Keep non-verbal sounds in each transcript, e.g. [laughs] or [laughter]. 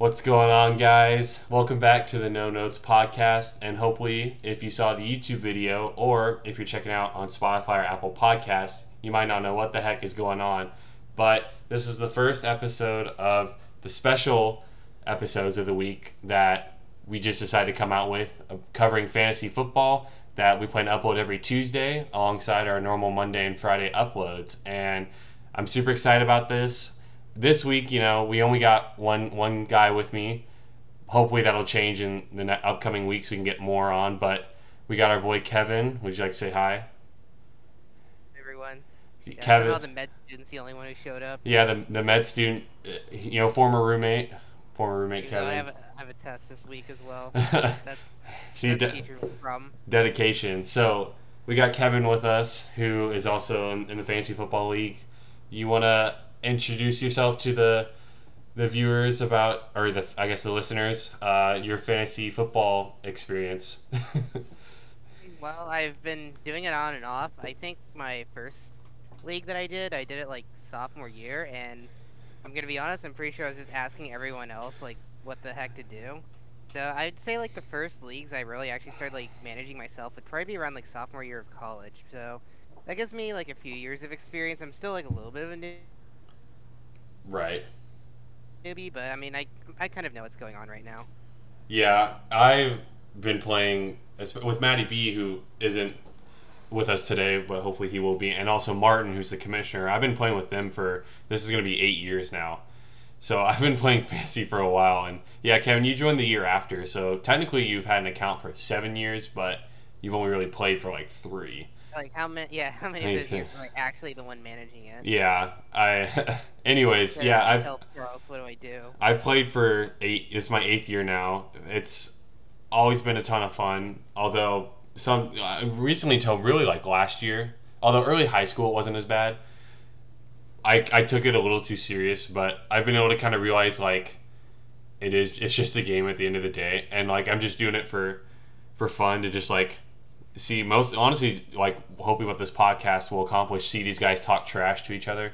What's going on, guys? Welcome back to the No Notes podcast. And hopefully, if you saw the YouTube video or if you're checking out on Spotify or Apple Podcasts, you might not know what the heck is going on. But this is the first episode of the special episodes of the week that we just decided to come out with, uh, covering fantasy football that we plan to upload every Tuesday alongside our normal Monday and Friday uploads. And I'm super excited about this this week, you know, we only got one one guy with me. Hopefully that'll change in the ne- upcoming weeks. We can get more on, but we got our boy Kevin. Would you like to say hi? Everyone. Yeah, Kevin. the med student's the only one who showed up. Yeah, the the med student, you know, former roommate, former roommate though I have, a, I have a test this week as well. [laughs] That's, See, that's de- problem. dedication. So we got Kevin with us, who is also in, in the fantasy football league. You want to introduce yourself to the the viewers about, or the I guess the listeners, uh, your fantasy football experience. [laughs] Well, I've been doing it on and off. I think my first league that I did, I did it like sophomore year, and I'm gonna be honest, I'm pretty sure I was just asking everyone else like what the heck to do. So I'd say like the first leagues I really actually started like managing myself would probably be around like sophomore year of college. So that gives me like a few years of experience. I'm still like a little bit of a new- right. newbie, but I mean I I kind of know what's going on right now. Yeah, I've been playing with Matty B, who isn't with us today, but hopefully he will be, and also Martin, who's the commissioner. I've been playing with them for this is going to be eight years now. So [laughs] I've been playing fantasy for a while, and yeah, Kevin, you joined the year after, so technically you've had an account for seven years, but you've only really played for like three. Like how many? Yeah, [laughs] how many of you those years think? am actually the one managing it? Yeah, I. [laughs] anyways, So, yeah, I've help. What do I do? I've played for eight. It's my eighth year now. It's always been a ton of fun. Although some uh, recently until really like last year, although early high school it wasn't as bad. I I took it a little too serious, but I've been able to kind of realize like it is it's just a game at the end of the day, and like I'm just doing it for for fun to just like see most honestly like hoping what this podcast will accomplish see these guys talk trash to each other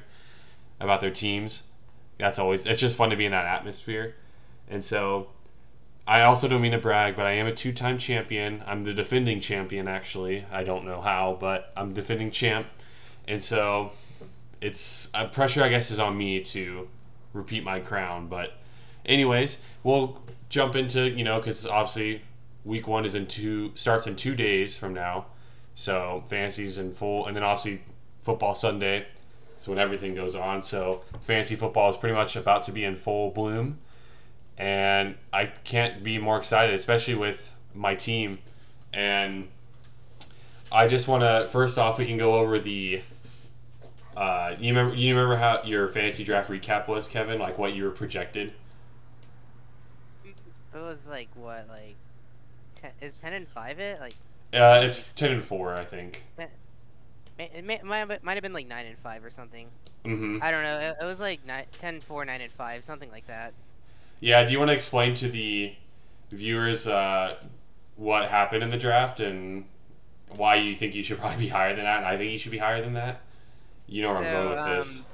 about their teams. That's always it's just fun to be in that atmosphere. And so i also don't mean to brag but i am a two-time champion. I'm the defending champion actually. I don't know how but i'm defending champ. And so it's uh, pressure i guess is on me to repeat my crown. But anyways we'll jump into you know because obviously week one is in two starts in two days from now so fantasy's in full and then obviously football sunday it's when everything goes on. So fantasy football is pretty much about to be in full bloom, and I can't be more excited, especially with my team. And I just want to first off, we can go over the. Uh, you remember? You remember how your fantasy draft recap was, Kevin? Like what you were projected? It was like what, like, ten, is ten and five it? Like, Uh, it's ten and four, I think. it may, might have been- might have been like nine and five or something. Mm-hmm. I don't know. It, it was like nine, 10, 4, nine and five, something like that. Yeah. Do you want to explain to the viewers uh, what happened in the draft and why you think you should [laughs] probably be higher than that? And I think you should be higher than that. You know where I'm going with this.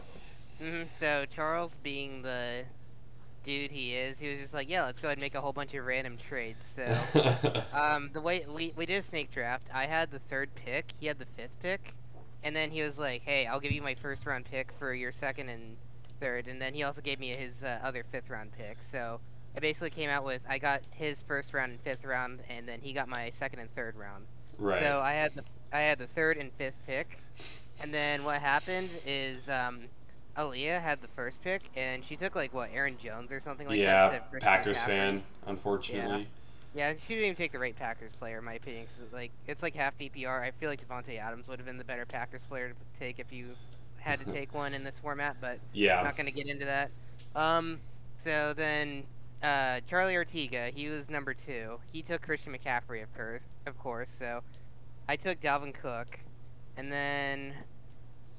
hmm So Charles, being the dude he is, he was just like, yeah, let's go ahead and make a whole bunch of random trades. So. [laughs] Um, the way we, we did a snake draft, I had the third pick, he had the fifth pick, and then he was like, "Hey, I'll give you my first round pick for your second and third, and then he also gave me his uh, other fifth round pick. So I basically came out with I got his first round and fifth round, and then he got my second and third round. right. So I had the I had the third and fifth pick, and then what happened is um, Aaliyah had the first pick, and she took like what Aaron Jones or something like yeah, that. to- for Packers fan, unfortunately. Yeah, she didn't even take the right Packers player, in my opinion. 'cause, like it's like half PPR. I feel like Davante Adams would have been the better Packers player to take if you had to [laughs] take one in this format, but Yeah. I'm not gonna get into that. Um, so then uh, Charlie Ortega, he was number two. He took Christian McCaffrey, of course, of course. So I took Dalvin Cook, and then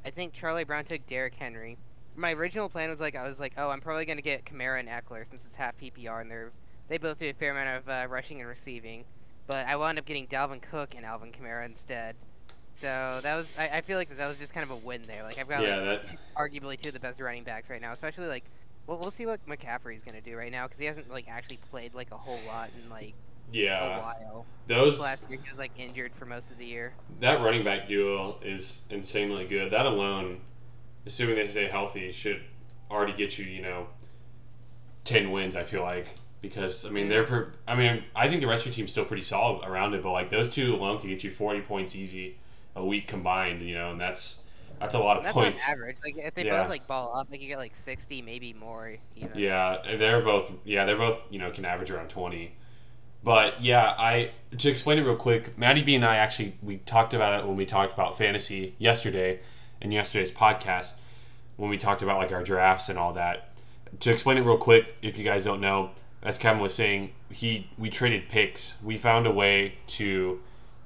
I think Charlie Brown took Derrick Henry. My original plan was like I was like, oh, I'm probably gonna get Kamara and Ekeler since it's half PPR and they're they both do a fair amount of uh, rushing and receiving. But I wound up getting Dalvin Cook and Alvin Kamara instead. So that was I, I feel like that was just kind of a win there. Like I've got Yeah, like, that arguably two of the best running backs right now, especially like Well, we'll see what McCaffrey's gonna do right now because he hasn't like actually played like a whole lot in like a Yeah, while. those Last year he was like injured for most of the year. that running back duo is insanely good. That alone, assuming they stay healthy, should already get you, you know, ten wins. I feel like because I mean they're, per, I mean I think the rest of your team's still pretty solid around it, but like those two alone can get you forty points easy a week combined, you know, and that's that's a lot of That's points. on average. Like if they Yeah. both like ball up, they could get like sixty, maybe more. Even. Yeah, they're both. Yeah, they're both. You know, can average around twenty. But yeah, I to explain it real quick. Maddie B and I actually we talked about it when we talked about fantasy yesterday, in yesterday's podcast, when we talked about like our drafts and all that. To explain it real quick, if you guys don't know, as Kevin was saying, he we traded picks. We found a way to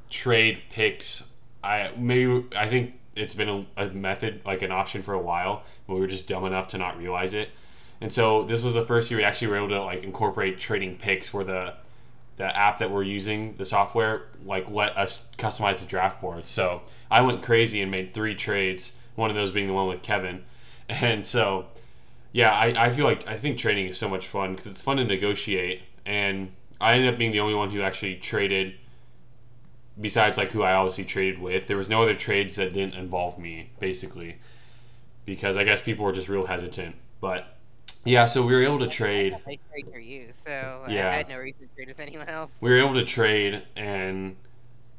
trade picks. I maybe I think it's been a, a method like an option for a while, but we were just dumb enough to not realize it. And so this was the first year we actually were able to like incorporate trading picks where the the app that we're using, the software, like let us customize the draft board. So I went crazy and made three trades, one of those being the one with Kevin. [laughs] And so yeah, I, I feel like I think trading is so much fun because it's fun to negotiate and I ended up being the only one who actually traded besides like who I obviously traded with. There was no other trades that didn't involve me, basically. Because I guess people were just real hesitant. But yeah, so we were able to trade. I trade for you, so Yeah. I had no reason to trade with anyone else. We were able to trade and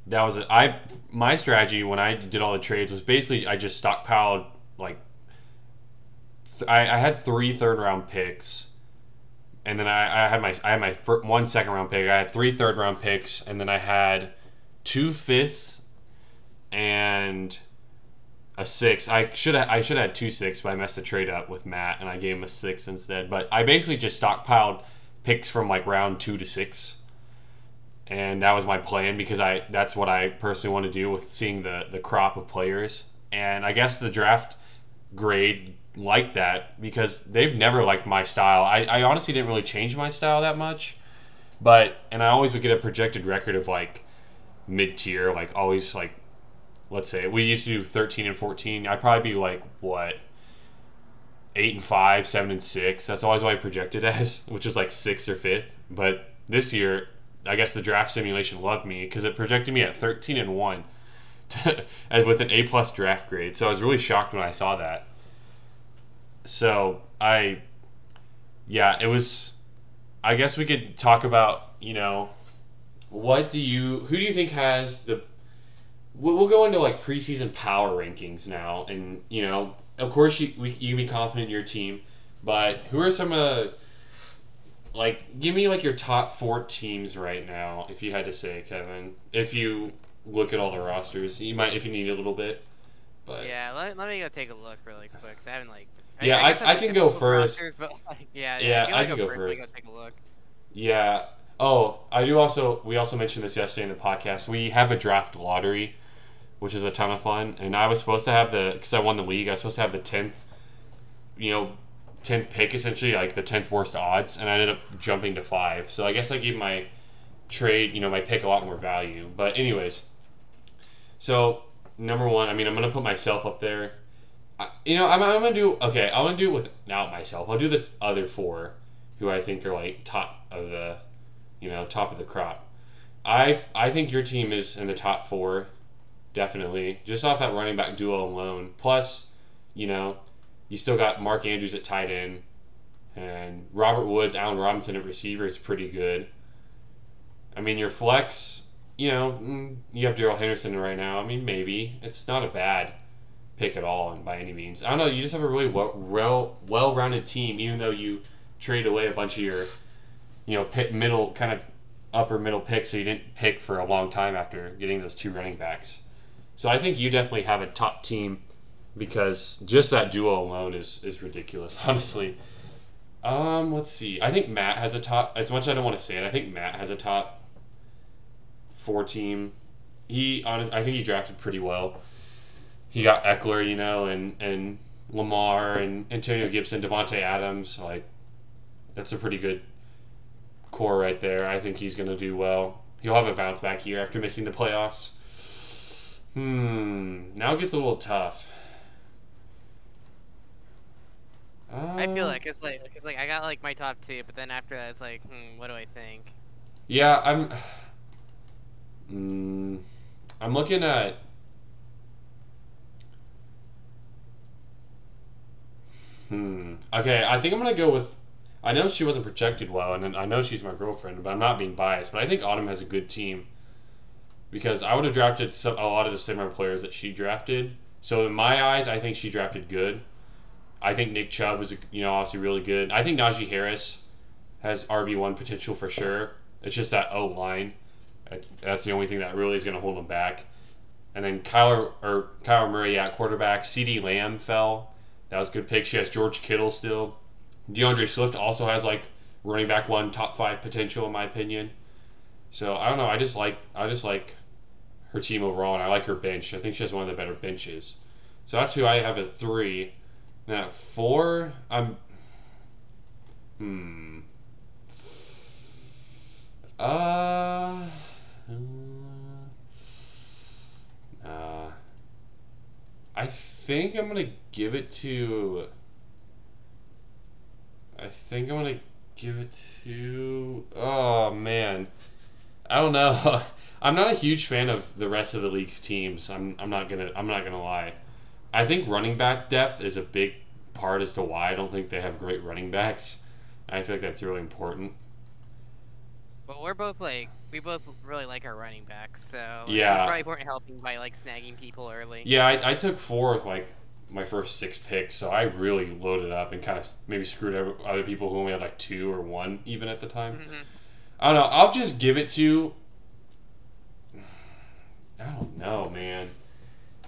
that was it. I my strategy when I did all the trades was basically I just stockpiled like th- I, I had three third round picks, and then I, I had my I had my fir- one second round pick. I had three third round picks, and then I had two fifths and a six. I should have I should have had two six, but I messed the trade up with Matt, and I gave him a six instead. But I basically just stockpiled picks from like round two to six and that was my plan because I that's what I personally want to do with seeing the the crop of players. And I guess the draft grade liked that because they've never liked my style. I, I honestly didn't really change my style that much, but and I always would get a projected record of like mid tier, like always like let's say we used to do thirteen and fourteen. I'd probably be like what eight and five, seven and six. That's always what I projected [laughs] as, which was like sixth or fifth. But this year I guess the draft simulation loved me because it projected me at 13 and 1 [laughs] and with an A plus draft grade. So I was really shocked when I saw that. So I, yeah, it was. I guess we could talk about you know, what do you who do you think has the. We'll we'll go into like preseason power rankings now, and you know, of course you we, you can be confident in your team, but who are some of like give me like your top four teams right now if you had to say kevin if you look at all the rosters you might if you need a little bit but Yeah, let, let me go take a look really quick. I haven't like. Yeah, I- guess I have can go first. rosters, but, like, yeah, Yeah, yeah, I can go me first. Go take a look. yeah oh i do also we also mentioned this yesterday in the podcast. We have a draft lottery which is a ton of fun. And i was supposed to have the because i won the league i was supposed to have the 10th you know 10th pick essentially like the 10th worst odds and i ended up jumping to five. So i guess i gave my trade you know my pick a lot more value. But anyways so number one i mean i'm gonna put myself up there. I, you know I'm, I'm gonna do okay i'm gonna do it without myself. I'll do the other four who i think are like top of the you know top of the crop i i think your team is in the top four definitely just off that running back duo alone plus you know you still got Mark Andrews at tight end, and Robert Woods, Allen Robinson at receiver is pretty good. I mean, your flex, you know, mm, you have Darrell Henderson right now. I mean, maybe it's not a bad pick at all, and by any means. I don't know. You just have a really well, well, well-rounded team, even though you trade away a bunch of your, you know, pick middle kind of upper middle pick, so you didn't pick for a long time after getting those two running backs. So I think you definitely have a top team because just that duo alone is is ridiculous, [laughs] honestly. Um, let's see. I think Matt has a top. As much as I don't want to say it, I think Matt has a top four team. He honest, I think he drafted pretty well. He got Ekeler, you know, and and Lamar and Antonio Gibson, Davante Adams. Like, that's a pretty good core right there. I think he's gonna do well. He'll have a bounce back year after missing the playoffs. Hmm. Now it gets a little tough. I feel Uh, like it's like, cause like I got like my top two, but then after that it's like, hmm, what do I think? Yeah, I'm. Mm, I'm looking at. Hmm. Okay, I think I'm gonna go with. I know she wasn't projected well, and I know she's my girlfriend, but I'm not being biased. But I think Autumn has a good team because I would have drafted some, a lot of the similar players that she drafted. So in my eyes, I think she drafted good. I think Nick Chubb was you know, obviously really good. I think Najee Harris has RB one potential for sure. It's just that O line. That's the only thing that really is going to hold him back. And then Kyler or Kyler Murray at quarterback. CeeDee Lamb fell. That was a good pick. She has George Kittle still. DeAndre Swift also has like running back one top five potential in my opinion. So I don't know. I just like I just like her team overall, and I like her bench. I think she has one of the better benches. So that's who I have at three. Then at four, I'm. Hmm. Uh. Uh. I think I'm gonna give it to. I think I'm gonna give it to. Oh man, I don't know. [laughs] I'm not a huge fan of the rest of the league's teams. I'm, I'm not gonna I'm not gonna lie. I think running back depth is a big part as to why I don't think they have great running backs. I feel like that's really important. But we're both like, we both really like our running backs, so Yeah. probably weren't helping by like snagging people early. Yeah, I, I took four with like my first six picks, so I really loaded up and kind of maybe screwed every, other people who only had like two or one even at the time. hmm I don't know. I'll just give it to. I don't know, man.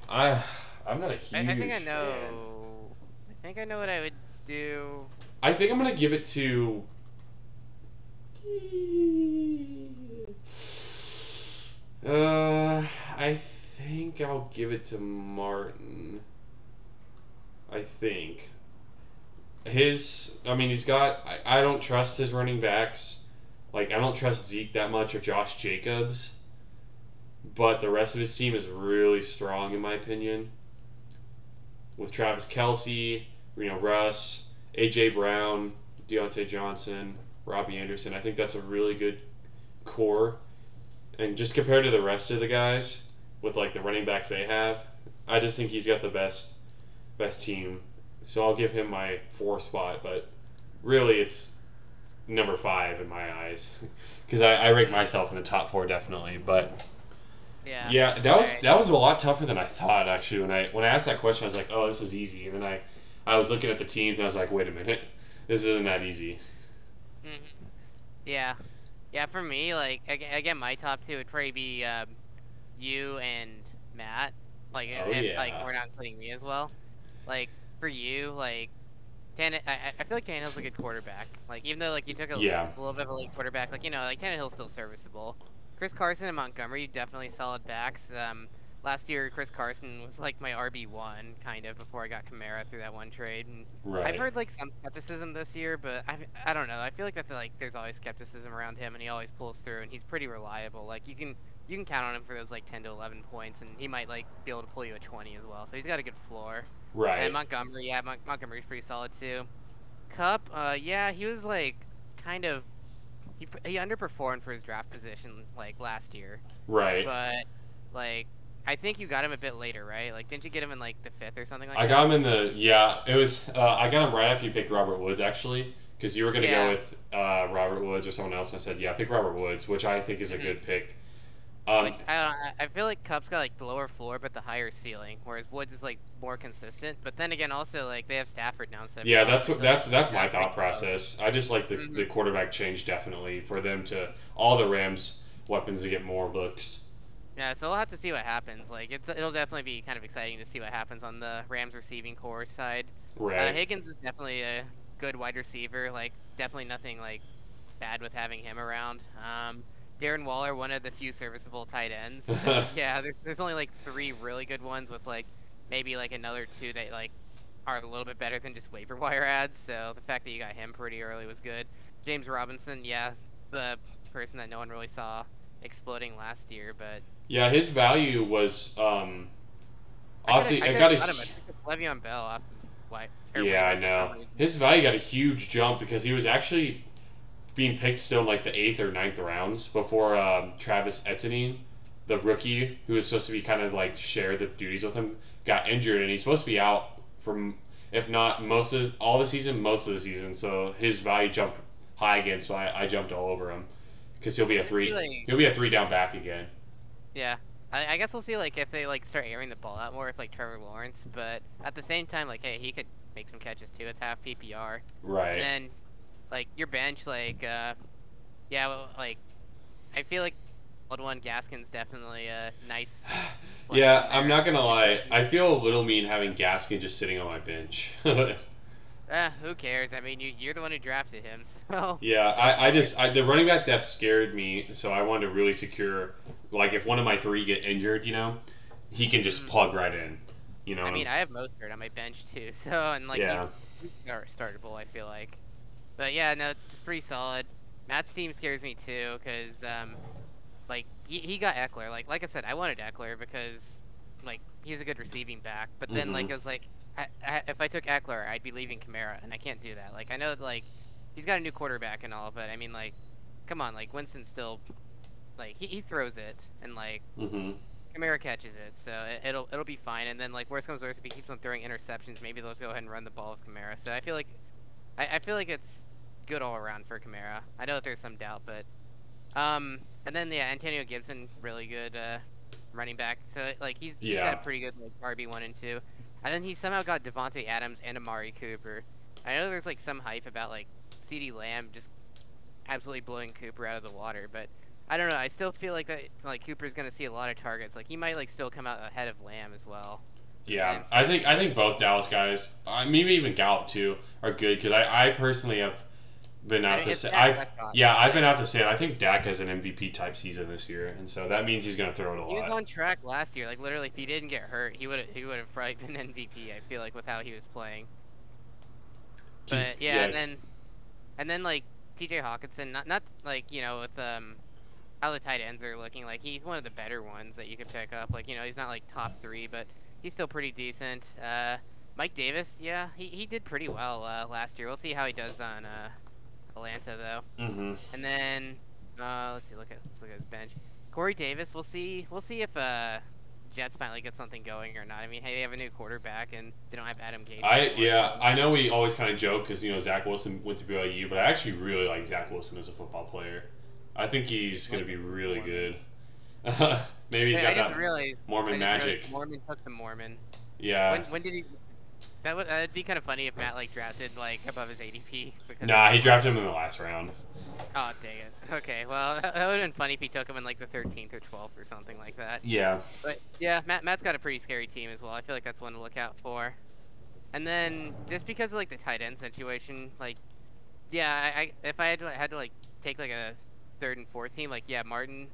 I I'm not a huge. I, I think I fan. know. I think I know what I would do. I think I'm gonna give it to. Uh, I think I'll give it to Martin. I think. His, I mean, he's got. I, I don't trust his running backs. Like, I don't trust Zeke that much or Josh Jacobs. But the rest of his team is really strong, in my opinion. With Travis Kelce, you know, Russ, AJ Brown, Diontae Johnson, Robbie Anderson. I think that's a really good core. And just compared to the rest of the guys, with like the running backs they have, I just think he's got the best best team. So I'll give him my four spot, but really it's number five in my eyes [laughs] because I, I rank myself in the top four definitely. But Yeah. yeah, that was that was a lot tougher than I thought actually. When I when I asked that question, I was like, oh, this is easy, and then I I was looking at the teams and I was like, wait a minute, this isn't that easy. hmm Yeah. Yeah, for me, like ag- again, my top two would probably be um, you and Matt. Like, Oh, if, like we're not including me as well. Like for you, like I, I- I feel like Tannehill's a good quarterback. Like even though like you took a, Yeah. a little bit of a late quarterback, like you know, like Tannehill's still serviceable. Chris Carson and Montgomery, definitely solid backs. Um, last year, Chris Carson was like my RB one kind of before I got Kamara through that one trade, and Right. I've heard like some skepticism this year, but I, I don't know. I feel like that's like there's always skepticism around him, and he always pulls through, and he's pretty reliable. Like you can you can count on him for those like 10 to 11 points, and he might like be able to pull you a 20 as well. So he's got a good floor. right. And Montgomery, yeah, Mon- Montgomery's pretty solid too. Kupp, uh, yeah, he was like kind of he he underperformed for his draft position like last year, right. but like. I think you got him a bit later, right? Like, didn't you get him in like the fifth or something like I that? got him in the yeah. It was uh, I got him right after you picked Robert Woods actually, because you were gonna Yeah. go with uh, Robert Woods or someone else, and I said yeah, pick Robert Woods, which I think is a Mhm. good pick. Um, like I don't know, I- feel like Kupp's got like the lower floor but the higher ceiling, whereas Woods is like more consistent. But then again, also like they have Stafford now of yeah, that's what that's that's my thought process. I just like the, Mhm. the quarterback change definitely for them to all the Rams weapons to get more looks. Yeah, so we'll have to see what happens. Like it's it'll definitely be kind of exciting to see what happens on the Rams receiving corps side. Uh, Right. Higgins is definitely a good wide receiver. Like definitely nothing like bad with having him around. Um, Darren Waller, one of the few serviceable tight ends. [laughs] Yeah, there's, there's only like three really good ones with like maybe like another two that like are a little bit better than just waiver wire ads. So the fact that you got him pretty early was good. James Robinson, yeah, the person that no one really saw exploding last year, but yeah, his value was um. I Obviously, I I got could've got him. a I took Le'Veon Bell off why. Yeah, I know. His value got a huge jump because he was actually being picked still in like the eighth or ninth rounds before um, Travis Etienne, the rookie who was supposed to be kind of like share the duties with him, got injured and he's supposed to be out from if not most of all the season, most of the season. So his value jumped high again. So I, I jumped all over him because he'll be a three. like- He'll be a three down back again. Yeah. I, I guess we'll see like if they like start airing the ball out more with like Trevor Lawrence, but at the same time, like hey, he could make some catches too. It's half PPR. Right. And then, like your bench, like uh, yeah, well, like I feel like old one Gaskin's definitely a nice. [sighs] Yeah, I'm not gonna lie. I feel a little mean having Gaskin just sitting on my bench. [laughs] Eh, who cares? I mean, you you're the one who drafted him, [laughs] so yeah, I, I just I, the running back depth scared me, so I wanted to really secure. Like if one of my three get injured, you know, he can just Mhm. plug right in. You know. I mean, I have Mostert on my bench too, [laughs] so and like Yeah. he's, he's startable. I feel like, but yeah, no, it's pretty solid. Matt's team scares me too, cause um, like he, he got Ekeler. Like like I said, I wanted Ekeler because like he's a good receiving back. But then like Mhm. I was like, I, I, if I took Ekeler, I'd be leaving Kamara, and I can't do that. Like I know like he's got a new quarterback and all, but I mean like, come on, like Winston still, like he, he throws it, and like hmm Kamara catches it, so it, it'll it'll be fine. And then like worst comes worst, if he keeps on throwing interceptions, maybe they'll just go ahead and run the ball with Kamara. So I feel like I, I feel like it's good all around for Kamara. I know that there's some doubt, but um, and then yeah, Antonio Gibson, really good uh, running back. So like he's, he's got Yeah. a pretty good like RB one and two, and then he somehow got Davante Adams and Amari Cooper. I know there's like some hype about like CeeDee Lamb just absolutely blowing Cooper out of the water, but I don't know. I still feel like that, like Cooper's gonna see a lot of targets. Like he might like still come out ahead of Lamb as well. Yeah, I think I think both Dallas guys, uh, maybe even Gallup too, are good because I, I personally have been out to say I've yeah I've been out to say it. I think Dak has an MVP type season this year, and so that means he's gonna throw it a lot. He was on track last year. Like literally, if he didn't get hurt, he would have he would have probably been [laughs] MVP. I feel like with how he was playing. But yeah, and then and then like T.J. Hockenson, not not like you know with um how the tight ends are looking. Like he's one of the better ones that you could pick up. Like you know he's not like top three, but he's still pretty decent. Uh, Mike Davis, yeah, he, he did pretty well uh, last year. We'll see how he does on uh, Atlanta though. hmm And then uh, let's see, look at let's look at his bench. Corey Davis, we'll see we'll see if uh Jets finally get something going or not. I mean, hey, they have a new quarterback and they don't have Adam Gase. I anymore, yeah I know we always kind of joke because you know Zach Wilson went to BYU, but I actually really like Zach Wilson as a football player. I think he's gonna be really good. [laughs] maybe he's I got that realize Mormon magic. Mormon took the Mormon. Yeah. When, when did he? That would that'd be kind of funny if Matt like drafted like above his ADP. Because Nah, he drafted him in the last round. Oh dang it. Okay, well [laughs] that would have been funny if he took him in like the 13th or 12th or something like that. Yeah. But yeah, Matt Matt's got a pretty scary team as well. I feel like that's one to look out for. And then just because of like the tight end situation, like yeah, I, I if I had to had to like take like a third and fourth team, like yeah, Martin,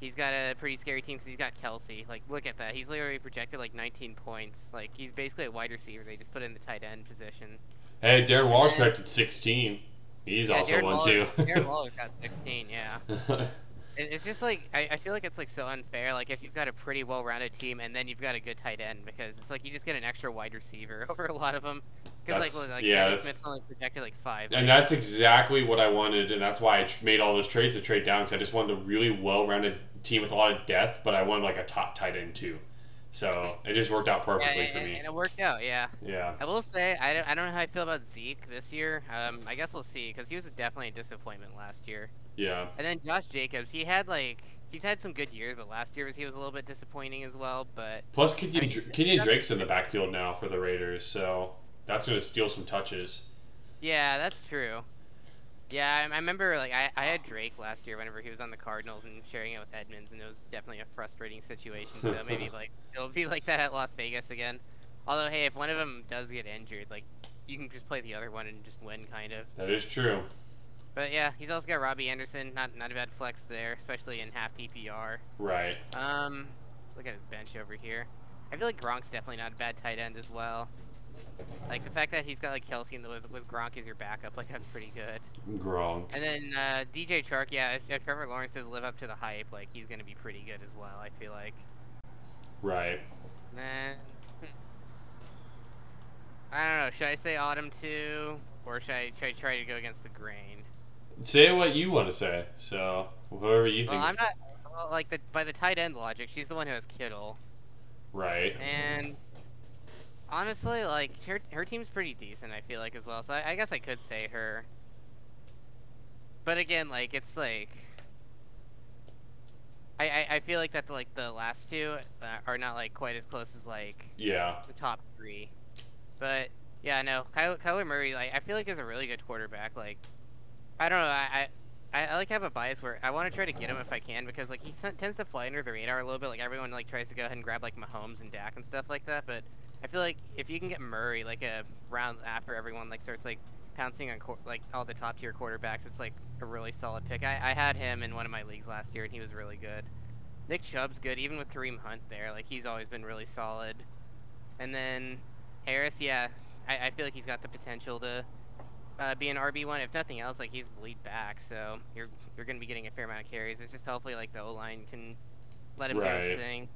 he's got a pretty scary team because he's got Kelce. Like look at that, he's literally projected like 19 points. Like he's basically a wide receiver. They just put in the tight end position. Hey, Darren Waller's projected 16. He's yeah, also Darren one Waller, too. Darren [laughs] Waller's got 16. Yeah. [laughs] It's just like I, I feel like it's like so unfair. Like if you've got a pretty well-rounded team and then you've got a good tight end, because it's like you just get an extra wide receiver [laughs] over a lot of them. Because like, like yeah, Alex Smith's only projected like five. and that's exactly what I wanted, and that's why I made all those trades to trade down because I just wanted a really well-rounded team with a lot of depth, but I wanted like a top tight end too. So it just worked out yeah, perfectly and, for me. and it worked out. Yeah, Yeah. I will say I don't, I don't know how I feel about Zeke this year. Um, I guess we'll see because he was definitely a disappointment last year. Yeah. And then Josh Jacobs, he had like he's had some good years, but last year was he was a little bit disappointing as well. But Plus, Kenyan, I mean, Kenyan Drake's in the backfield now for the Raiders, so that's going to steal some touches. Yeah, that's true. Yeah, I, I remember like I, I had Drake last year whenever he was on the Cardinals and sharing it with Edmonds, and it was definitely a frustrating situation. So [laughs] maybe like it'll be like that at Las Vegas again. Although hey, if one of them does get injured, like you can just play the other one and just win kind of. That is true. But yeah, he's also got Robbie Anderson, not not a bad flex there, especially in half PPR. Right. Um, let's look at his bench over here. I feel like Gronk's definitely not a bad tight end as well. Like the fact that he's got like Kelce and the, with, with Gronk as your backup, like that's pretty good. Gronk. And then uh, DJ Chark, yeah, if, if Trevor Lawrence does live up to the hype, like he's gonna be pretty good as well. I feel like. Right. Then, I don't know. Should I say autumn two, or should I, should I try to go against the grain? Say what you want to say. So whoever you Well, think. I'm not well, like the by the tight end logic. She's the one who has Kittle, Right. and honestly, like her her team's pretty decent. I feel like as well. So I, I guess I could say her. But again, like it's like. I, I, I feel like that the, like the last two uh, are not like quite as close as like Yeah. the top three. But yeah, no, Kyler, Kyler Murray, like I feel like is a really good quarterback. Like I don't know, I I, I like have a bias where I want to try to get him if I can because like he s- tends to fly under the radar a little bit. Like everyone like tries to go ahead and grab like Mahomes and Dak and stuff like that. But I feel like if you can get Murray like a round after everyone like starts like pouncing on like all the top tier quarterbacks, it's like a really solid pick. I, I had him in one of my leagues last year and he was really good. Nick Chubb's good, even with Kareem Hunt there. Like he's always been really solid. And then Harris, yeah, I, I feel like he's got the potential to uh, be an RB one. If nothing else, like he's the lead back, so you're you're gonna be getting a fair amount of carries. It's just hopefully like the O line can let him do his thing.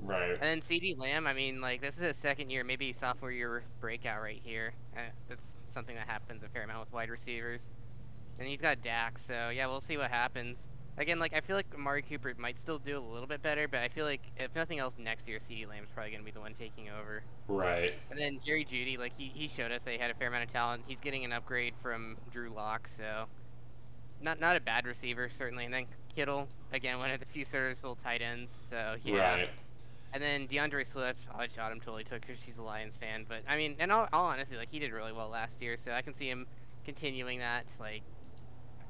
Right. And then CeeDee Lamb, I mean, like this is his second year, maybe sophomore year breakout right here. Uh, that's something that happens a fair amount with wide receivers. And he's got Dak, so yeah, we'll see what happens. Again, like I feel like Amari Cooper might still do a little bit better, but I feel like if nothing else, next year CeeDee Lamb's probably gonna be the one taking over. Right. And then Jerry Jeudy, like he, he showed us that he had a fair amount of talent. He's getting an upgrade from Drew Lock, so not not a bad receiver certainly. And then Kittle, again, one of the few serviceable tight ends. So yeah. Right. And then DeAndre Swift, I shot him totally took because she's a Lions fan. But I mean, and all, all honesty, like he did really well last year, so I can see him continuing that. Like,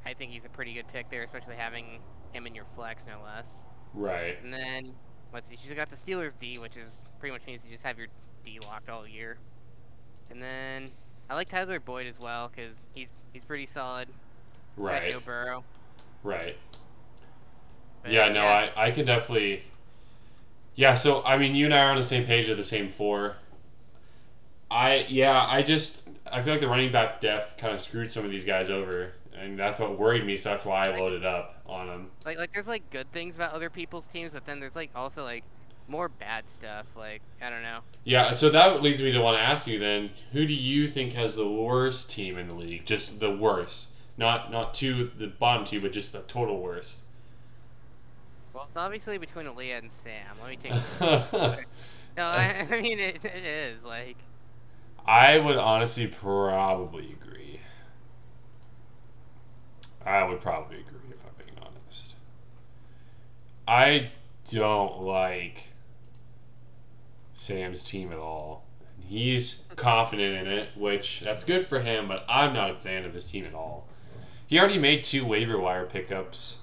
I think he's a pretty good pick there, especially having him in your flex, no less. Right. And then let's see, she's got the Steelers D, which is pretty much means you just have your D locked all year. And then I like Tyler Boyd as well because he's he's pretty solid. Got Right. Joe Burrow. Right. But, yeah, no, I, I can definitely. Yeah, so I mean, you and I are on the same page of the same four. I yeah, I just I feel like the running back depth kind of screwed some of these guys over, and that's what worried me. So that's why I loaded up on them. like like there's like good things about other people's teams, but then there's like also like more bad stuff. Like I don't know. Yeah, so that leads me to want to ask you then, who do you think has the worst team in the league? Just the worst, not not two the bottom two, but just the total worst. Well, it's obviously between Aaliyah and Sam. Let me take. [laughs] no, I, [laughs] I mean it, it is like I would honestly probably agree. I would probably agree if I'm being honest. I don't like Sam's team at all. He's confident in it, which that's good for him, but I'm not a fan of his team at all. He already made two waiver wire pickups.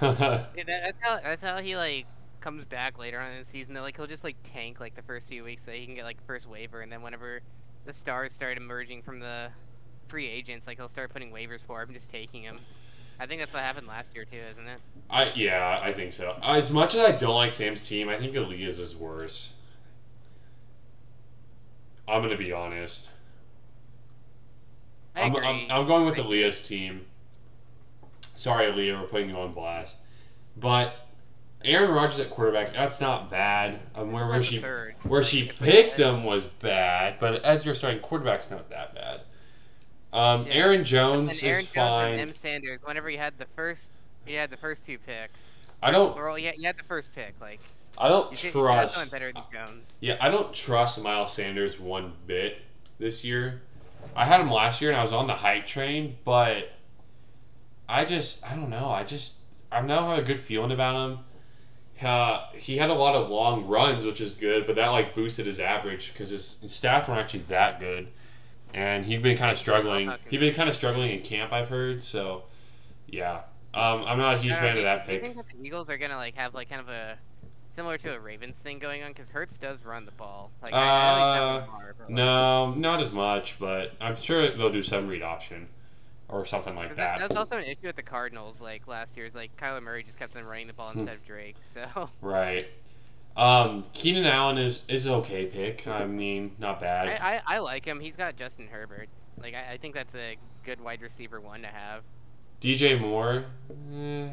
[laughs] that, that's how that's how he like comes back later on in the season. Though, like he'll just like tank like the first few weeks so he can get like first waiver, and then whenever the stars start emerging from the free agents, like he'll start putting waivers for him, just taking him. I think that's what happened last year too, isn't it? I yeah, I think so. As much as I don't like Sam's team, I think Aaliyah's is worse. I'm gonna be honest. I I'm, agree. I'm, I'm going with Aaliyah's team. Sorry, Leah, we're putting you on blast. But Aaron Rodgers at quarterback, that's not bad. Um, where, where she third. where she picked him was bad, but as your starting quarterback's not that bad. Um, Yeah. Aaron Jones Aaron is Jones fine. and M. Sanders. Whenever he had the first, he had the first two picks. I don't Or you had the first pick. Like I don't you should, you should have trust better than Jones. Yeah, I don't trust Miles Sanders one bit this year. I had him last year and I was on the hype train, but I just I don't know. I just I now have a good feeling about him. Uh, he had a lot of long runs, which is good, but that like boosted his average because his, his stats weren't actually that good, and he'd been kind of struggling. He'd been kind of struggling in camp, I've heard. So, yeah, um, I'm not a huge I fan of that do you think that the Eagles are gonna like have like kind of a similar to a Ravens thing going on? Because Hurts does run the ball. Like I, I know he's Uh, but, like, No, not as much, but I'm sure they'll do some read option or something like that. that, that's also an issue with the Cardinals. Like last year, is like Kyler Murray just kept them running the ball Hmm. instead of Drake. So [laughs] Right. Um, Keenan Allen is is okay pick. I mean, not bad. I, I, I like him. He's got Justin Herbert. Like I, I think that's a good wide receiver one to have. DJ Moore, eh.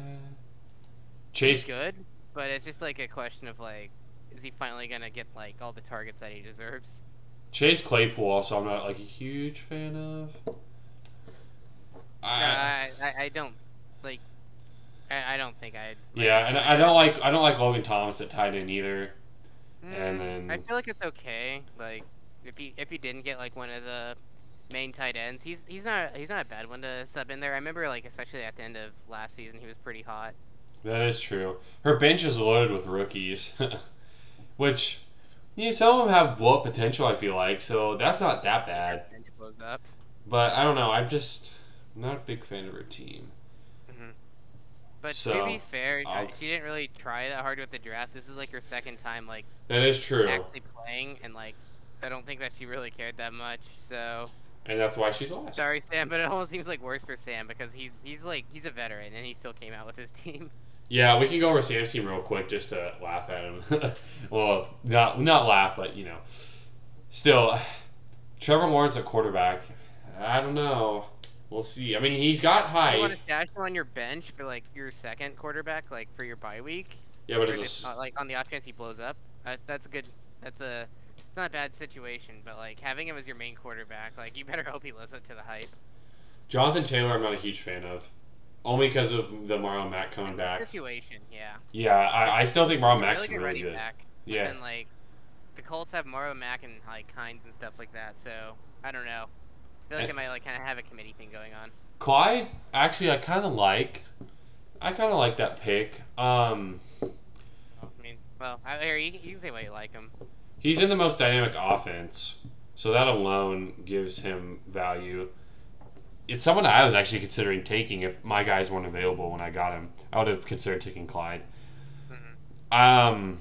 Chase. He's good, but it's just like a question of like, is he finally gonna get like all the targets that he deserves? Chase Claypool also I'm not like a huge fan of. I, I, I, I don't like. I, I don't think I'd. like, yeah, and I don't like I don't like Logan Thomas at tight end either. and Mm, I feel like it's okay. Like if you if you didn't get like one of the main tight ends, he's he's not he's not a bad one to sub in there. I remember like especially at the end of last season, he was pretty hot. That is true. Her bench is loaded with rookies, [laughs] which yeah, some of them have blow up potential. I feel like so that's not that bad. And blows up. But I don't know. I'm just not a big fan of her team. Mm-hmm. But to be fair, I'll- she didn't really try that hard with the draft. This is like her second time like That is true, actually playing, and like I don't think that she really cared that much. So and that's why she's lost. sorry, Sam, but it almost seems like worse for Sam because he's he's like he's a veteran and he still came out with his team. [laughs] Yeah, we can go over Sam's team real quick just to laugh at him. [laughs] well, not not laugh, but you know, still, [sighs] Trevor Lawrence at quarterback. I don't know. We'll see. I mean, he's got You want to stash him on your bench for like your second quarterback, like for your bye week, Yeah, but it's a uh, like on the off chance he blows up. That, that's a good. That's a. It's not a bad situation, but like having him as your main quarterback, like you better [laughs] hope he lives up to the hype. Jonathan Taylor. I'm not a huge fan of, only because of the Marlon Mack coming back. Situation, yeah. Yeah, I, I still think Marlon Mack's really good really good. back. Yeah. then like the Colts have Morrow Mack and like Hines and stuff like that, so I don't know. I feel like I might like kind of have a committee thing going on. Clyde, actually, I kind of like. I kind of like that pick. Um, I mean, well, here you, you can say why you like him. He's in the most dynamic offense, so that alone gives him value. It's someone I was actually considering taking if my guys weren't available when I got him. I would have considered taking Clyde. Mhm. Um,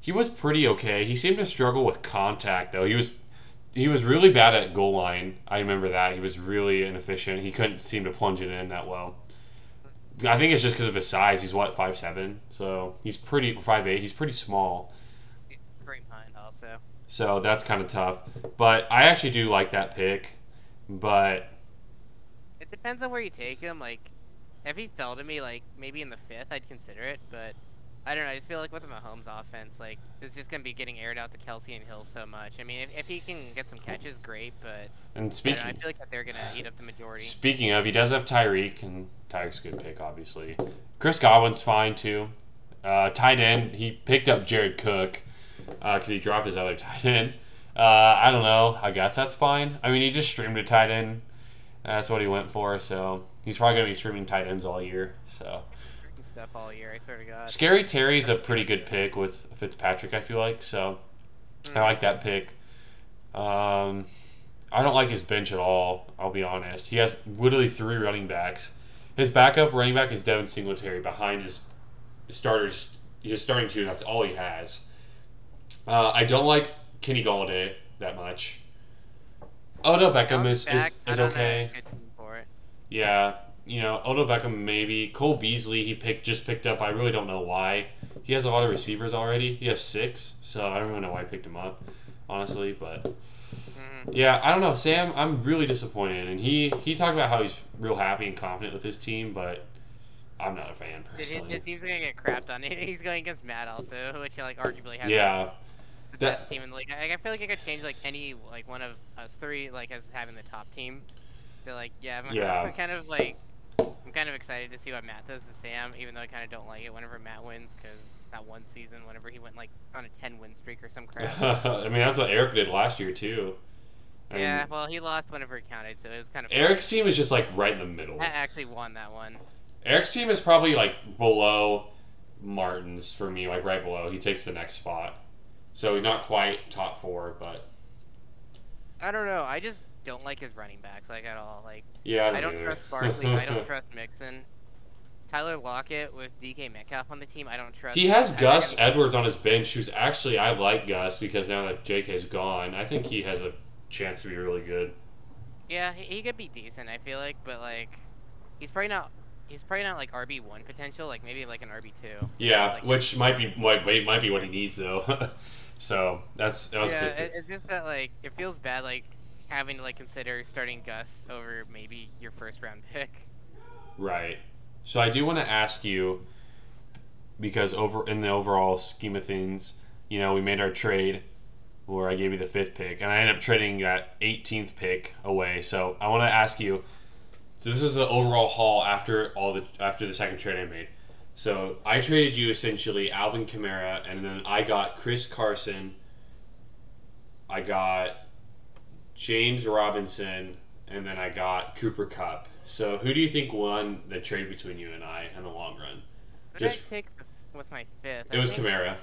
he was pretty okay. He seemed to struggle with contact though. He was he was really bad at goal line. I remember that. He was really inefficient. He couldn't seem to plunge it in that well. I think it's just because of his size. He's what five seven, so he's pretty five eight. He's pretty small. Great mind also. So that's kind of tough. But I actually do like that pick. But It depends on where you take him. Like, if he fell to me, like maybe in the fifth, I'd consider it. But I don't know. I just feel like with the Mahomes offense, like it's just gonna be getting aired out to Kelce and Hill so much. I mean, if, if he can get some catches, great. But and I, know, speaking I feel like that they're gonna eat up the majority. speaking of, he does have Tyreek, and Tyreek's a good pick, obviously. Chris Godwin's fine too. Uh, tight end, he picked up Jared Cook because he dropped his other [laughs] tight end. Uh, I don't know. I guess that's fine. I mean, he just streamed a tight end. That's what he went for. So he's probably gonna be streaming tight ends all year. So Stuff all year. I swear to God. Scary Terry's a pretty good pick with Fitzpatrick. I feel like so. I like that pick. Um, I don't like his bench at all. I'll be honest. He has literally three running backs. His backup running back is Devin Singletary behind his starters. His starting two. That's all he has. Uh, I don't like Kenny Golladay that much. Odell Beckham is, is, is I don't know, okay. good team for it. Yeah, you know, Odell Beckham maybe. Cole Beasley he picked just picked up. I really don't know why. He has a lot of receivers already. He has six, so I don't really know why I picked him up, honestly. But Mhm. yeah, I don't know. Sam, I'm really disappointed, and he he talked about how he's real happy and confident with his team, but I'm not a fan personally. it seems gonna get crapped on. [laughs] He's going against Matt also, which like arguably has Yeah, the that- best team in the league. I, I feel like I could change like any like one of us three like as having the top team. So like yeah, I'm, Yeah. I'm kind of like I'm kind of excited to see what Matt does to Sam, even though I kind of don't like it whenever Matt wins because that one season, whenever he went like on a 10 win streak or some crap. [laughs] I mean that's what Eric did last year too. And yeah, well he lost whenever it counted, so it was kind of. Eric's team is just like right in the middle. I actually won that one. Eric's team is probably like below Martin's for me, like right below. He takes the next spot. So not quite top four, but I don't know. I just don't like his running backs like at all. Like yeah, I I don't, don't trust Barkley. I don't [laughs] trust Mixon. Tyler Lockett with DK Metcalf on the team. I don't trust. he has I Gus Edwards on his bench, who's actually I like Gus because now that JK's gone, I think he has a chance to be really good. Yeah, he, he could be decent. I feel like, but like, he's probably not. He's probably not like RB one potential. Like maybe like an RB two. Yeah, Like- which might be might, might might be what he needs though. [laughs] so that's that was Yeah, a good pick. it's just that like it feels bad like having to like consider starting Gus over maybe your first round pick. Right. So I do want to ask you because over in the overall scheme of things, you know, we made our trade where I gave you the fifth pick, and I ended up trading that 18th pick away. So I want to ask you. So this is the overall haul after all the after the second trade I made. So I traded you essentially Alvin Kamara, and then I got Chris Carson. I got James Robinson, and then I got Cooper Kupp. So who do you think won the trade between you and I in the long run? What Just- take with my fifth? It I was think- Kamara.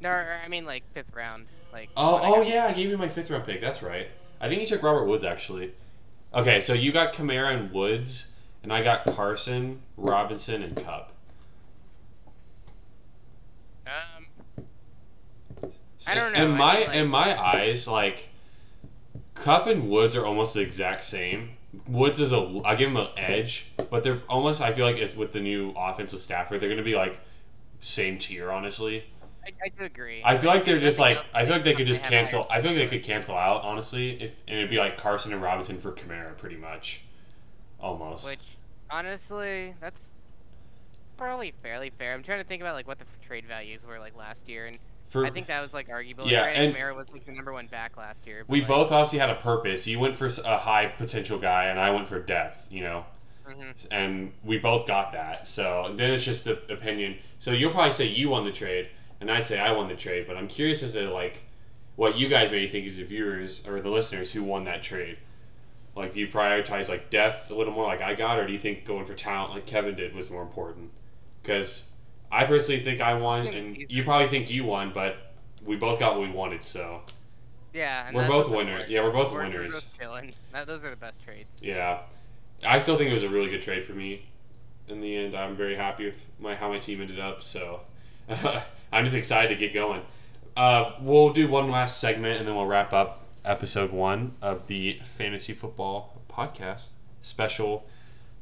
No, I mean like fifth round. Like. Oh, when I oh yeah, I gave you my fifth round pick. That's right. I think you took Robert Woods actually. Okay, so you got Kamara and Woods, and I got Carson, Robinson, and Kupp. Um. I don't know, In I my mean, like- in my eyes, like Kupp and Woods are almost the exact same. Woods is a I give him an edge, but they're almost. I feel like it's with the new offense with Stafford, they're gonna be like same tier. Honestly, I, I do agree. I feel like they're just like I feel like they could just cancel. I feel like they could cancel out honestly, if and it'd be like Carson and Robinson for Kamara, pretty much, almost. Which, honestly, that's probably fairly fair. I'm trying to think about like what the trade values were like last year, and for, I think that was like arguable. Yeah, Like, and- Kamara was like the number one back last year. we like, both obviously had a purpose. You went for a high potential guy, and I went for depth. You know. mhm. and we both got that. So then it's just the opinion. So you'll probably say you won the trade, and I'd say I won the trade. But I'm curious as to like what you guys may think as the viewers or the listeners who won that trade. Like, do you prioritize like depth a little more, like I got, or do you think going for talent, like Kevin did, was more important? Because I personally think I won, and you probably think you won, but we both got what we wanted. So Yeah, and we're both winners. Yeah, we're both We're, winners. We're both. That, those are the best trades. Yeah, I still think it was a really good trade for me. In the end, I'm very happy with my how my team ended up. So [laughs] I'm just excited to get going. Uh, we'll do one last segment and then we'll wrap up episode one of the fantasy football podcast special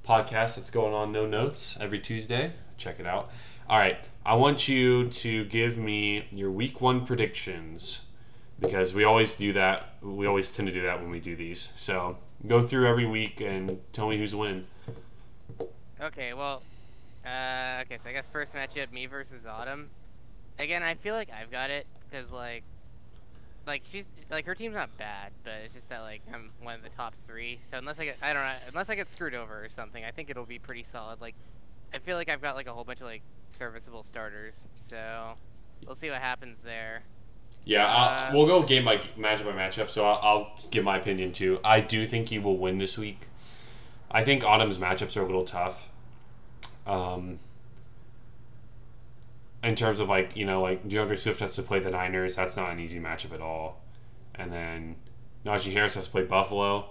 podcast that's going on no notes every Tuesday. Check it out. All right, I want you to give me your week one predictions because we always do that. We always tend to do that when we do these. So go through every week and tell me who's winning. Okay, well, uh, okay, so I guess first matchup, me versus Autumn. Again, I feel like I've got it because like, like she's like her team's not bad, but it's just that like I'm one of the top three. So unless I get, I don't know, unless I get screwed over or something, I think it'll be pretty solid. Like, I feel like I've got like a whole bunch of like serviceable starters. So we'll see what happens there. Yeah, I'll, Uh, we'll go game by matchup by matchup. So I'll, I'll give my opinion too. I do think he will win this week. I think Autumn's matchups are a little tough. Um, in terms of like you know like DeAndre Swift has to play the Niners. That's not an easy matchup at all. And then Najee Harris has to play Buffalo.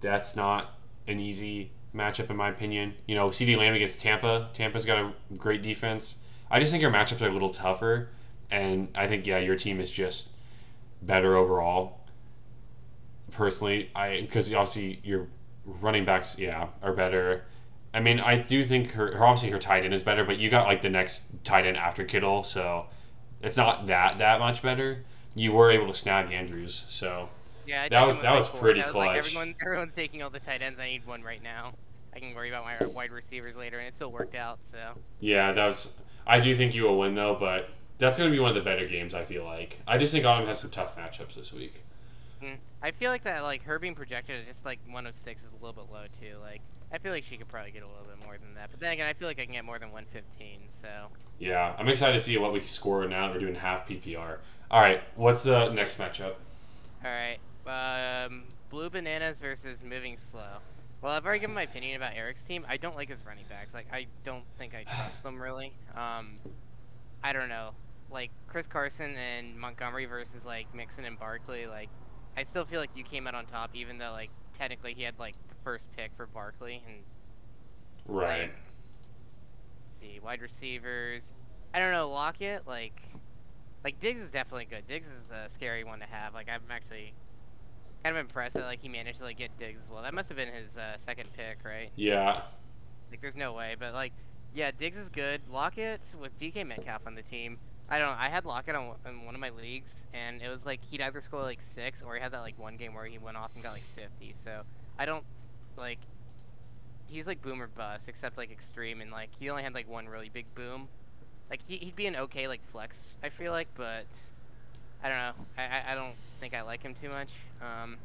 That's not an easy matchup in my opinion. You know, CeeDee Lamb against Tampa. Tampa's got a great defense. I just think your matchups are a little tougher, and I think yeah, your team is just better overall. Personally, I because obviously your running backs yeah are better. I mean, I do think her, her obviously her tight end is better, but you got like the next tight end after Kittle, so it's not that that much better. You were able to snag Andrews, so Yeah, That was- that was pretty That was like clutch. everyone, everyone's taking all the tight ends. I need one right now. I can worry about my wide receivers later, and it still worked out. So yeah, that was. I do think you will win though, but that's going to be one of the better games. I feel like. I just think Autumn has some tough matchups this week. I feel like that like her being projected at just like 106 is a little bit low too. Like I feel like she could probably get a little bit more than that. But then again, I feel like I can get more than 115. So Yeah, I'm excited to see what we can score now. that We're doing half PPR. All right, what's the next matchup? all right, um, blue bananas versus moving slow. Well, I've already given my opinion about Eric's team. I don't like his running backs. Like I don't think I trust them really. Um, I don't know. Like Chris Carson and Montgomery versus like Mixon and Barkley. Like I still feel like you came out on top, even though like technically he had like the first pick for Barkley and Right. see wide receivers. I don't know Lockett like like Diggs is definitely good. Diggs is a scary one to have. Like I'm actually kind of impressed that like he managed to like get Diggs as well. That must have been his uh, second pick, right? Yeah. Like there's no way, but like yeah, Diggs is good. Lockett with DK Metcalf on the team. I don't know. I had Lockett on in one of my leagues, and it was like he'd either score like six or he had that like one game where he went off and got like 50. So I don't like. He's like boom or bust, except like extreme, and like he only had like one really big boom. Like he, he'd be an okay like flex, I feel like, but I don't know. I, I, I don't think I like him too much. Um,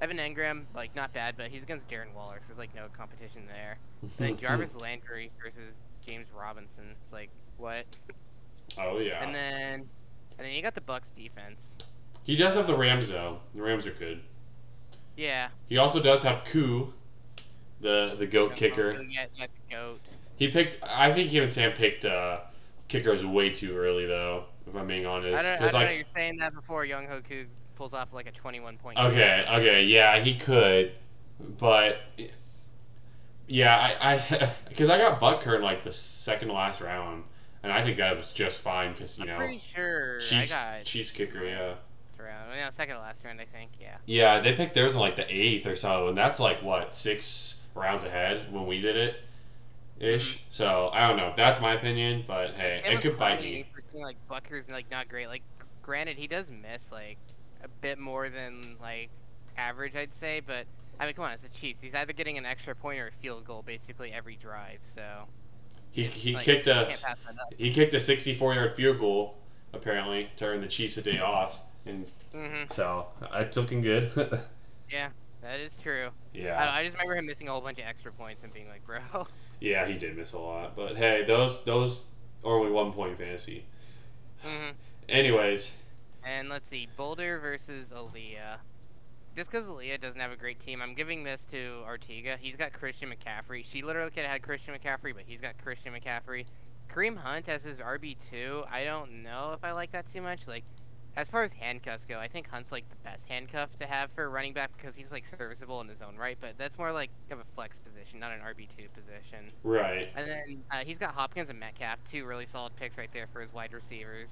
Evan Engram, like not bad, but he's against Darren Waller, so there's like no competition there. [laughs] And then Jarvis Landry versus James Robinson. It's like what? oh yeah. And then and then you got the Bucks defense. he does have the Rams though. The Rams are good. Yeah. He also does have Koo, the the goat kicker. Yeah, yeah, the goat. He picked. I think him and Sam picked uh, kickers way too early though. If I'm being I honest, don't, I don't like know. You're saying that before Younghoe Koo pulls off like a 21 point. Okay, okay, yeah, he could, but yeah, I, I, [laughs] because I got Butker in like the second to last round, and I think that was just fine because you I'm know pretty sure Chiefs, I got Chiefs kicker, yeah, round. Yeah, second to last round, I think. Yeah. yeah, they picked theirs in like the eighth or so, and that's like what six rounds ahead when we did it, ish. Mm-hmm. So I don't know. That's my opinion, but hey, It it could bite me. Seeing, like Butker's like not great. Like, granted, he does miss like a bit more than like average, I'd say. But I mean, come on, it's the Chiefs. He's either getting an extra point or a field goal basically every drive. So He he like, kicked a can't pass that up. he kicked a 64 yard field goal apparently to earn the Chiefs a day off, and hmm so it's looking good. [laughs] Yeah, that is true. yeah. I, I just remember him missing a whole bunch of extra points and being like, [laughs] bro. Yeah, he did miss a lot, but hey, those those are only one point fantasy. Hmm Anyways, And let's see, Boulder versus Aaliyah. Just because Aaliyah doesn't have a great team, I'm giving this to Artiga. He's got Christian McCaffrey. She literally could have had Christian McCaffrey, but he's got Christian McCaffrey. Kareem Hunt as his RB2, I don't know if I like that too much. Like, as far as handcuffs go, I think Hunt's like the best handcuff to have for a running back because he's like serviceable in his own right, but that's more like of a flex position, not an RB2 position. right. And then uh, he's got Hopkins and Metcalf, two really solid picks right there for his wide receivers.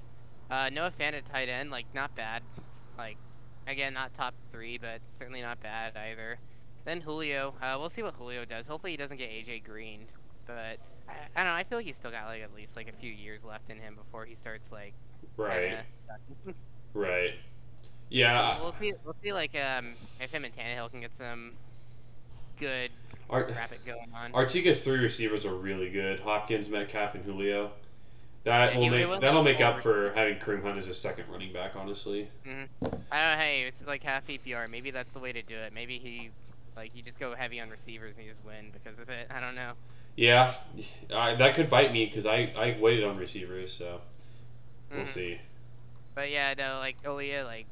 Uh, Noah Fant at tight end, like not bad. Like again, not top three, but certainly not bad either. Then Julio, uh, we'll see what Julio does. Hopefully he doesn't get AJ Green, but I, I don't know. I feel like he's still got like at least like a few years left in him before he starts like Right. [laughs] Right. Yeah. we'll see. We'll see like um if him and Tannehill can get some good Ar- rapid going on. Artiga's three receivers are really good: Hopkins, Metcalf, and Julio. That Yeah, will make that'll make up for having Kareem Hunt as a second running back. Honestly. I don't. Hey, it's like half PPR. Maybe that's the way to do it. Maybe he, like, you just go heavy on receivers and you just win because of it. I don't know. Yeah, I, that could bite me because I I waited on receivers, so we'll Mhm. see. But yeah, no, like Aaliyah, like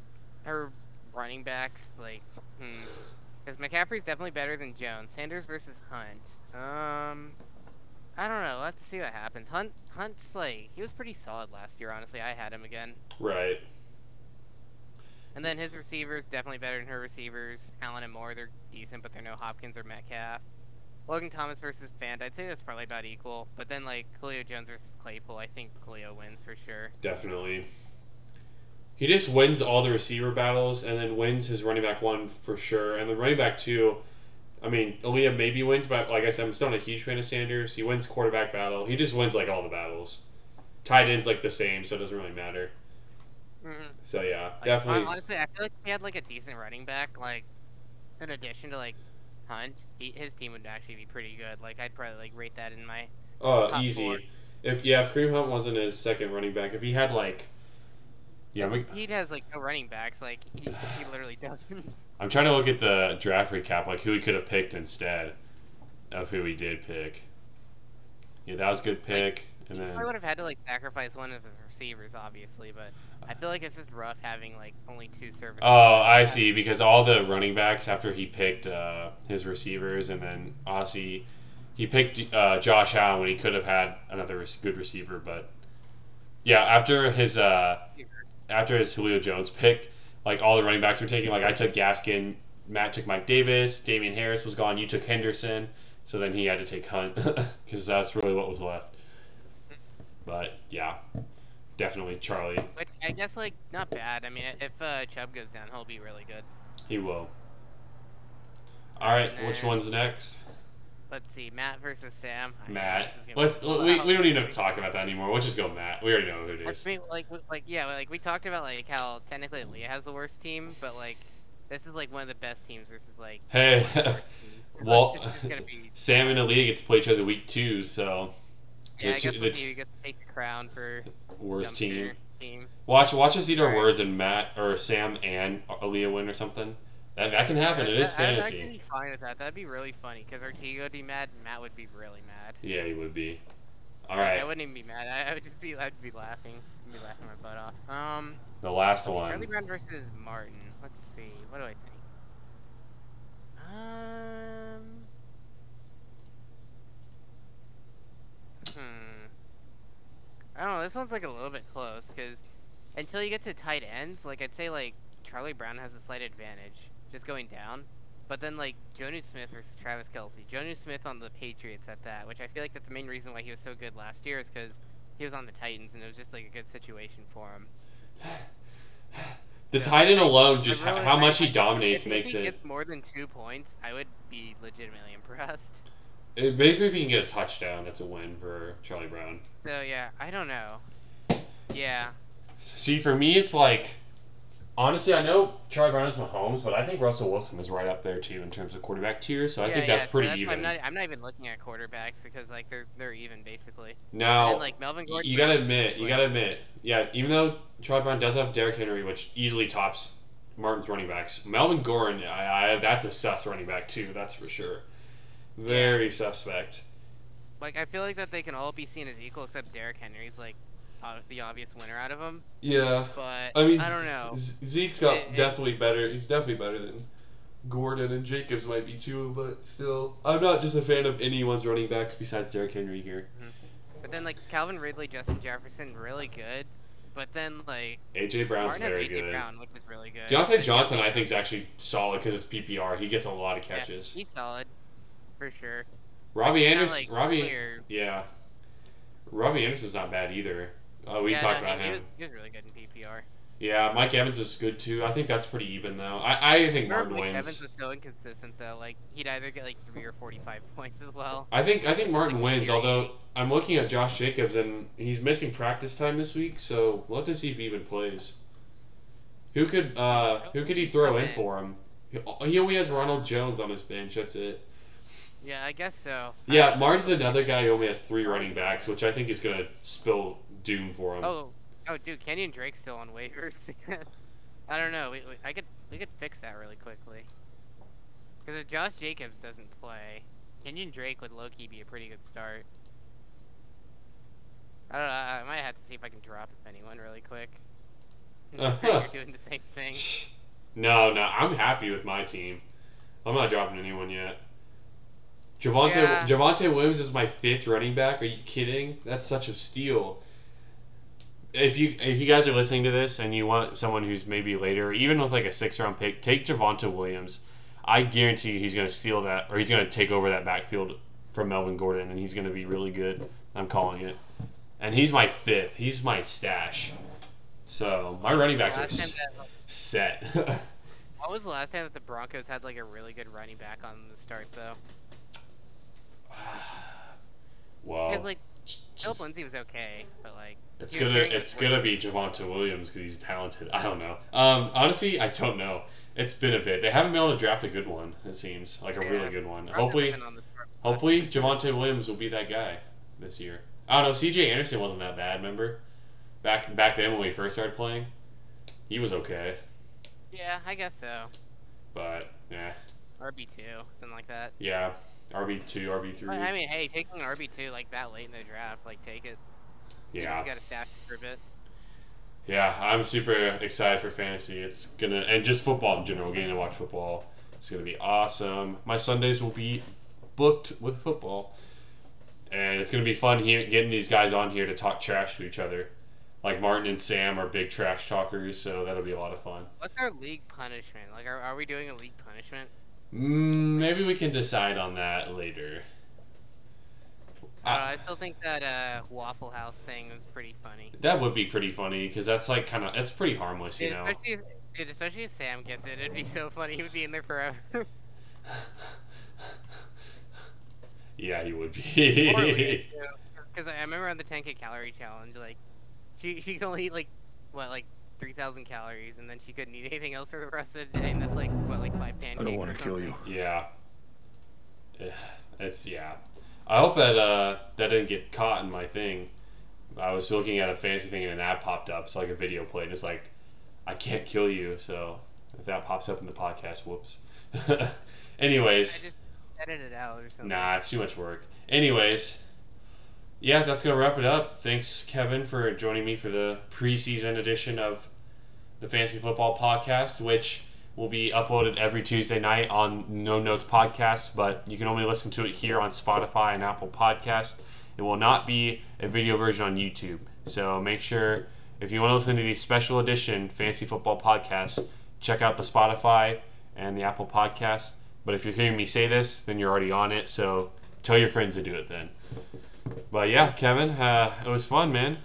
her running backs, like, hmm, because McCaffrey's definitely better than Jones. Sanders versus Hunt. Um, I don't know. Let's see what happens. Hunt, Hunt's like he was pretty solid last year. Honestly, I had him again. Right. And then his receivers definitely better than her receivers. Allen and Moore, they're decent, but they're no Hopkins or Metcalf. Logan Thomas versus Fant, I'd say that's probably about equal. But then like Julio Jones versus Claypool, I think Julio wins for sure. Definitely. He just wins all the receiver battles and then wins his running back one for sure. And the running back two, I mean, Aaliyah maybe wins, but like I said, I'm still not a huge fan of Sanders. He wins quarterback battle. He just wins like all the battles. Tight ends like the same, so it doesn't really matter. Mm-hmm. So yeah, Like, definitely. Honestly, I feel like if he had like a decent running back, like in addition to like Hunt, he, his team would actually be pretty good. Like I'd probably like rate that in my. Oh, easy. four. If yeah, if Kareem Hunt wasn't his second running back, if he had like, yeah, we, He has like no running backs. Like he, he literally doesn't. [laughs] I'm trying to look at the draft recap, like who he could have picked instead of who he did pick. Yeah, that was a good pick. And I would have had to like sacrifice one of his receivers, obviously, but I feel like it's just rough having like only two services. oh, I see, because all the running backs after he picked uh, his receivers, and then Aussie, he picked uh, Josh Allen when he could have had another good receiver, but yeah, after his uh, after his Julio Jones pick, like all the running backs were taking. Like I took Gaskin, Matt took Mike Davis, Damien Harris was gone. You took Henderson, so then he had to take Hunt [laughs] because that's really what was left. But yeah, definitely Charlie. Which I guess like not bad. I mean, if uh, Chubb goes down, he'll be really good. He will. All right, which one's next? Let's see, Matt versus Sam. I Matt. Let's. We, we don't even have to talk about that anymore. We'll just go Matt. We already know who it is. I mean, like, like, yeah, like we talked about, like how technically Leah has the worst team, but like this is like one of the best teams versus like. [laughs] Hey, one of the worst teams. well, be, [laughs] Sam and Aaliyah get to play each other week two, so yeah, I the guess two- the who gets to take the crown for worst team. team. Watch watch us eat our Right. words and Matt or Sam and Aaliyah win or something. That, that can happen. It is I'd- I'd actually be fine with that. That'd be really funny because Ortega would be mad and Matt would be really mad. Yeah, he would be. All right. I wouldn't even be mad. I, I would just be, I'd be laughing, I'd be laughing my butt off. Um, the last one. Charlie. Brown versus Martin. Let's see. What do I think? Um. Hmm. I don't know. This one's like a little bit close because until you get to tight ends, like I'd say like Charlie Brown has a slight advantage just going down. But then like Jonnu Smith versus Travis Kelce. Jonnu Smith on the Patriots at that, which I feel like that's the main reason why he was so good last year is because he was on the Titans and it was just like a good situation for him. The Yeah. tight end alone, just really- how much he dominates if makes he it. gets more than two points, I would be legitimately [laughs] impressed. it. Basically, if he can get a touchdown, that's a win for Charlie Brown. So yeah, I don't know. Yeah, See, for me, it's like honestly, I know Charlie Brown is Mahomes, but I think Russell Wilson is right up there too in terms of quarterback tier. So I yeah, think yeah, that's so pretty that's, even. I'm not, I'm not even looking at quarterbacks because like they're they're even basically. now, and like Melvin Gordon. you gotta admit, you gotta admit, yeah. Even though Charlie Brown does have Derrick Henry, which easily tops Martin's running backs, Melvin Gordon, I, I, that's a sus running back too. That's for sure. Very suspect. Like I feel like that they can all be seen as equal except Derrick Henry's like the obvious winner out of them. Yeah. But I mean, I don't know. Zeke's got It- it- definitely better. He's definitely better than Gordon and Jacobs might be too, but still, I'm not just a fan of anyone's running backs besides Derrick Henry here. Mm-hmm. But then like Calvin Ridley, Justin Jefferson, really good. But then like AJ Brown's Martin has very AJ good. Brown, which is really good. Diontae Johnson, I think, is actually solid because it's PPR. He gets a lot of catches. Yeah, catches. he's solid, for sure. Robbie Anderson, like, Robbie, clear. yeah, Robbie Anderson's not bad either. Uh, we yeah, talked no, about him. He was, he was really good in PPR. Yeah, Mike Evans is good too. I think that's pretty even though. I, I think Martin Mike wins. Evans was so inconsistent though. Like he'd either get like three or forty-five [laughs] points as well. I think I think Martin Like, wins. Although I'm looking at Josh Jacobs and he's missing practice time this week, so we'll have to see if he even plays. Who could uh who could he throw in for him? He- He only has Ronald Jones on his bench. That's it. Yeah, I guess so. Yeah, Martin's another guy who only has three running backs, which I think is gonna spill doom for him. Oh, oh, dude, Kenyan Drake's still on waivers. [laughs] I don't know. We, we, I could we could fix that really quickly. Because if Josh Jacobs doesn't play, Kenyan Drake would low key be a pretty good start. I don't know. I might have to see if I can drop anyone really quick. [laughs] You're doing the same thing. [laughs] No, no, I'm happy with my team. I'm not dropping anyone yet. Javonte Yeah. Javonte Williams is my fifth running back. Are you kidding? That's such a steal. If you if you guys are listening to this and you want someone who's maybe later, even with like a six round pick, take Javonte Williams. I guarantee you he's gonna steal that or he's gonna take over that backfield from Melvin Gordon and he's gonna be really good. I'm calling it. And he's my fifth. He's my stash. So my running backs are s- that, set. [laughs] what was the last time that the Broncos had like a really good running back on the start though? [sighs] Wow. Because like Philip Lindsay was okay, but like It's gonna it's gonna be Javonte Williams because he's talented. I don't know. Um, honestly, I don't know. It's been a bit. They haven't been able to draft a good one. It seems like a Yeah. really good one. Hopefully, on hopefully Javonte Williams will be that guy this year. I don't know. C.J. Anderson wasn't that bad. Remember, back back then when we first started playing, he was okay. Yeah, I guess so. But yeah, RB two, something like that. yeah. RB two, RB three. I mean, hey, taking an RB two like that late in the draft, like take it. Yeah. You got to stash it for a bit. Yeah, I'm super excited for fantasy. It's gonna and just football in general. Getting to watch football, it's gonna be awesome. My Sundays will be booked with football, and it's gonna be fun here getting these guys on here to talk trash to each other. Like Martin and Sam are big trash talkers, so that'll be a lot of fun. What's our league punishment? Like, are, are we doing a league punishment? Mm, maybe we can decide on that later. Uh, Uh, I still think that uh, Waffle House thing was pretty funny. that would be pretty funny because that's like kind of that's pretty harmless, you Dude, know. especially, if, dude, especially if Sam gets it, it'd be so funny. He would be in there forever. [laughs] yeah, he would be. Because. [laughs] I remember on the 10k calorie challenge, like she she could only eat like what like 3,000 calories, and then she couldn't eat anything else for the rest of the day, and that's like what like five pancakes. I don't want to kill you. Yeah. Yeah, It's yeah. I hope that uh that didn't get caught in my thing. I was looking at a fancy thing and an ad popped up. It's like a video played. It's like, I can't kill you. So if that pops up in the podcast, whoops. [laughs] Anyways. I just edit it out or something. Nah, it's too much work. Anyways, yeah, that's gonna wrap it up. Thanks, Kevin, for joining me for the preseason edition of the Fantasy Football Podcast, which will be uploaded every Tuesday night on No Notes Podcast, but you can only listen to it here on Spotify and Apple Podcast. It will not be a video version on YouTube. So make sure if you want to listen to the special edition Fantasy Football Podcast, check out the Spotify and the Apple Podcast. But if you're hearing me say this, then you're already on it. So tell your friends to do it then. But yeah, Kevin, uh, it was fun, man.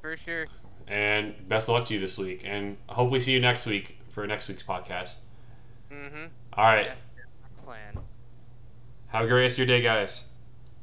For sure. And best of luck to you this week. And hopefully see you next week for next week's podcast. Mm-hmm. All right. Plan. Have a great rest of your day, guys.